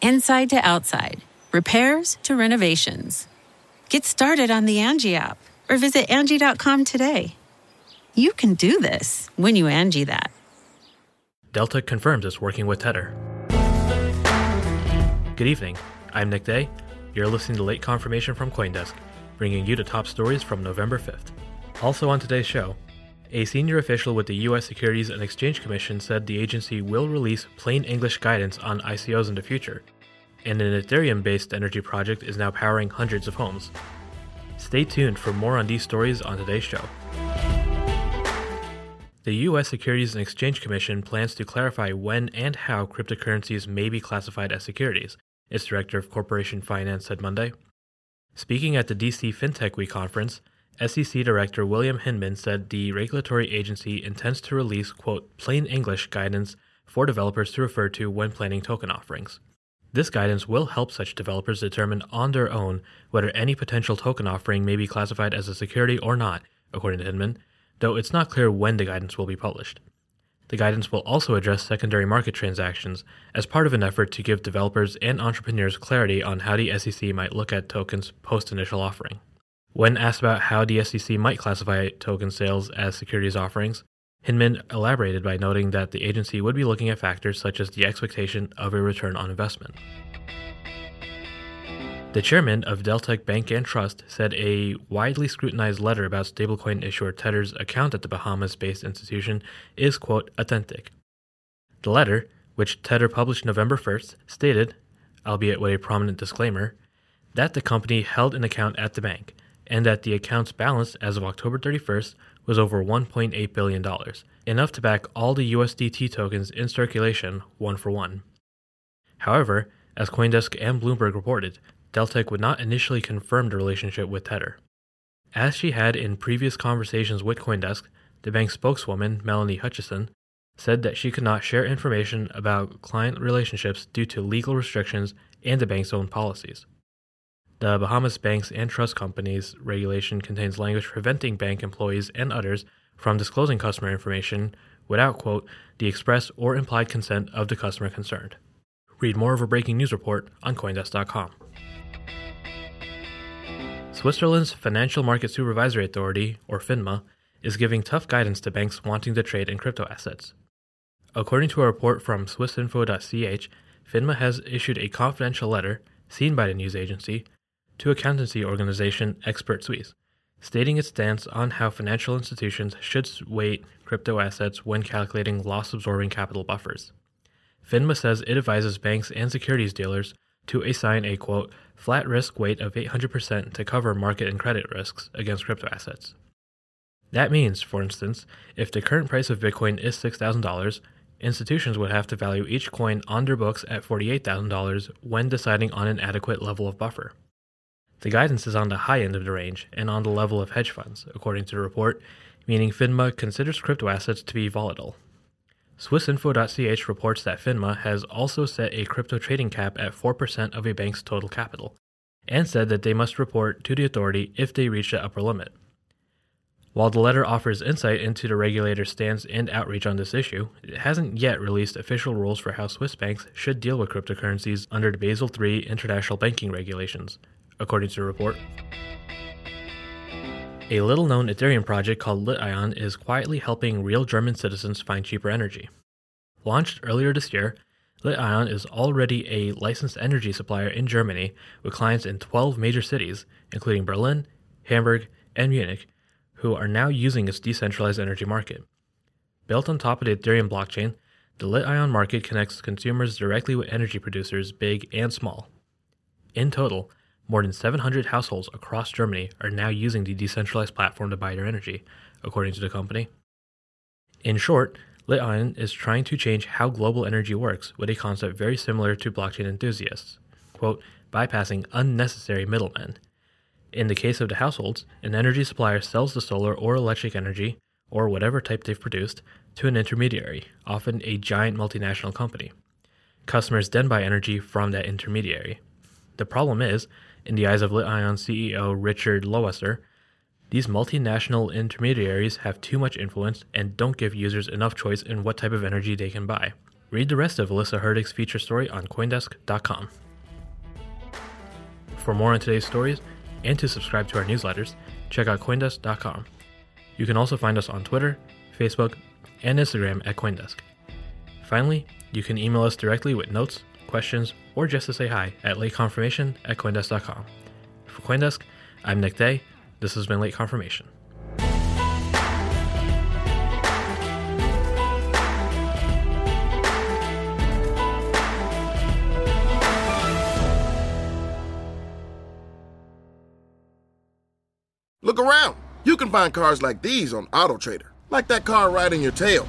inside to outside, repairs to renovations. Get started on the Angie app or visit Angie.com today. You can do this when you Angie that. Deltec confirms it's working with Tether. Good evening. I'm Nick Day. You're listening to Late Confirmation from Coindesk, bringing you the top stories from November 5th. Also on today's show, a senior official with the U.S. Securities and Exchange Commission said the agency will release plain English guidance on ICOs in the future, and an Ethereum based energy project is now powering hundreds of homes. Stay tuned for more on these stories on today's show. The U.S. Securities and Exchange Commission plans to clarify when and how cryptocurrencies may be classified as securities, its director of corporation finance said Monday. Speaking at the DC FinTech Week conference, SEC Director William Hinman said the regulatory agency intends to release, quote, plain English guidance for developers to refer to when planning token offerings. This guidance will help such developers determine on their own whether any potential token offering may be classified as a security or not, according to Hinman, though it's not clear when the guidance will be published. The guidance will also address secondary market transactions as part of an effort to give developers and entrepreneurs clarity on how the SEC might look at tokens post initial offering. When asked about how the SEC might classify token sales as securities offerings, Hinman elaborated by noting that the agency would be looking at factors such as the expectation of a return on investment. The chairman of Deltec Bank and Trust said a widely scrutinized letter about stablecoin issuer Tether's account at the Bahamas based institution is, quote, authentic. The letter, which Tether published November 1st, stated, albeit with a prominent disclaimer, that the company held an account at the bank and that the account's balance as of October 31st was over $1.8 billion, enough to back all the USDT tokens in circulation one for one. However, as Coindesk and Bloomberg reported, Deltec would not initially confirm the relationship with Tether. As she had in previous conversations with Coindesk, the bank's spokeswoman, Melanie Hutchison, said that she could not share information about client relationships due to legal restrictions and the bank's own policies. The Bahamas Banks and Trust Companies regulation contains language preventing bank employees and others from disclosing customer information without, quote, the express or implied consent of the customer concerned. Read more of a breaking news report on Coindesk.com. Switzerland's Financial Market Supervisory Authority, or FINMA, is giving tough guidance to banks wanting to trade in crypto assets. According to a report from swissinfo.ch, FINMA has issued a confidential letter, seen by the news agency, to accountancy organization Expert Suisse, stating its stance on how financial institutions should weight crypto assets when calculating loss absorbing capital buffers. FINMA says it advises banks and securities dealers to assign a quote, flat risk weight of 800% to cover market and credit risks against crypto assets. That means, for instance, if the current price of Bitcoin is $6,000, institutions would have to value each coin on their books at $48,000 when deciding on an adequate level of buffer. The guidance is on the high end of the range and on the level of hedge funds, according to the report, meaning FINMA considers crypto assets to be volatile. Swissinfo.ch reports that FINMA has also set a crypto trading cap at 4% of a bank's total capital, and said that they must report to the authority if they reach the upper limit. While the letter offers insight into the regulator's stance and outreach on this issue, it hasn't yet released official rules for how Swiss banks should deal with cryptocurrencies under the Basel III international banking regulations, according to the report. A little known Ethereum project called Lition is quietly helping real German citizens find cheaper energy. Launched earlier this year, Lition is already a licensed energy supplier in Germany with clients in 12 major cities, including Berlin, Hamburg, and Munich, who are now using its decentralized energy market. Built on top of the Ethereum blockchain, the Lition market connects consumers directly with energy producers big and small. In total, more than 700 households across Germany are now using the decentralized platform to buy their energy, according to the company. In short, Lition is trying to change how global energy works with a concept very similar to blockchain enthusiasts, quote, bypassing unnecessary middlemen. In the case of the households, an energy supplier sells the solar or electric energy, or whatever type they've produced, to an intermediary, often a giant multinational company. Customers then buy energy from that intermediary. The problem is, in the eyes of Lition CEO Richard Lohwasser, these multinational intermediaries have too much influence and don't give users enough choice in what type of energy they can buy. Read the rest of Alyssa Hertig's feature story on Coindesk.com. For more on today's stories and to subscribe to our newsletters, check out Coindesk.com. You can also find us on Twitter, Facebook, and Instagram at Coindesk. Finally, you can email us directly with notes, questions, or just to say hi at lateconfirmation at Coindesk.com. For Coindesk, I'm Nick Day. This has been Late Confirmation. Look around. You can find cars like these on AutoTrader, like that car riding your tail.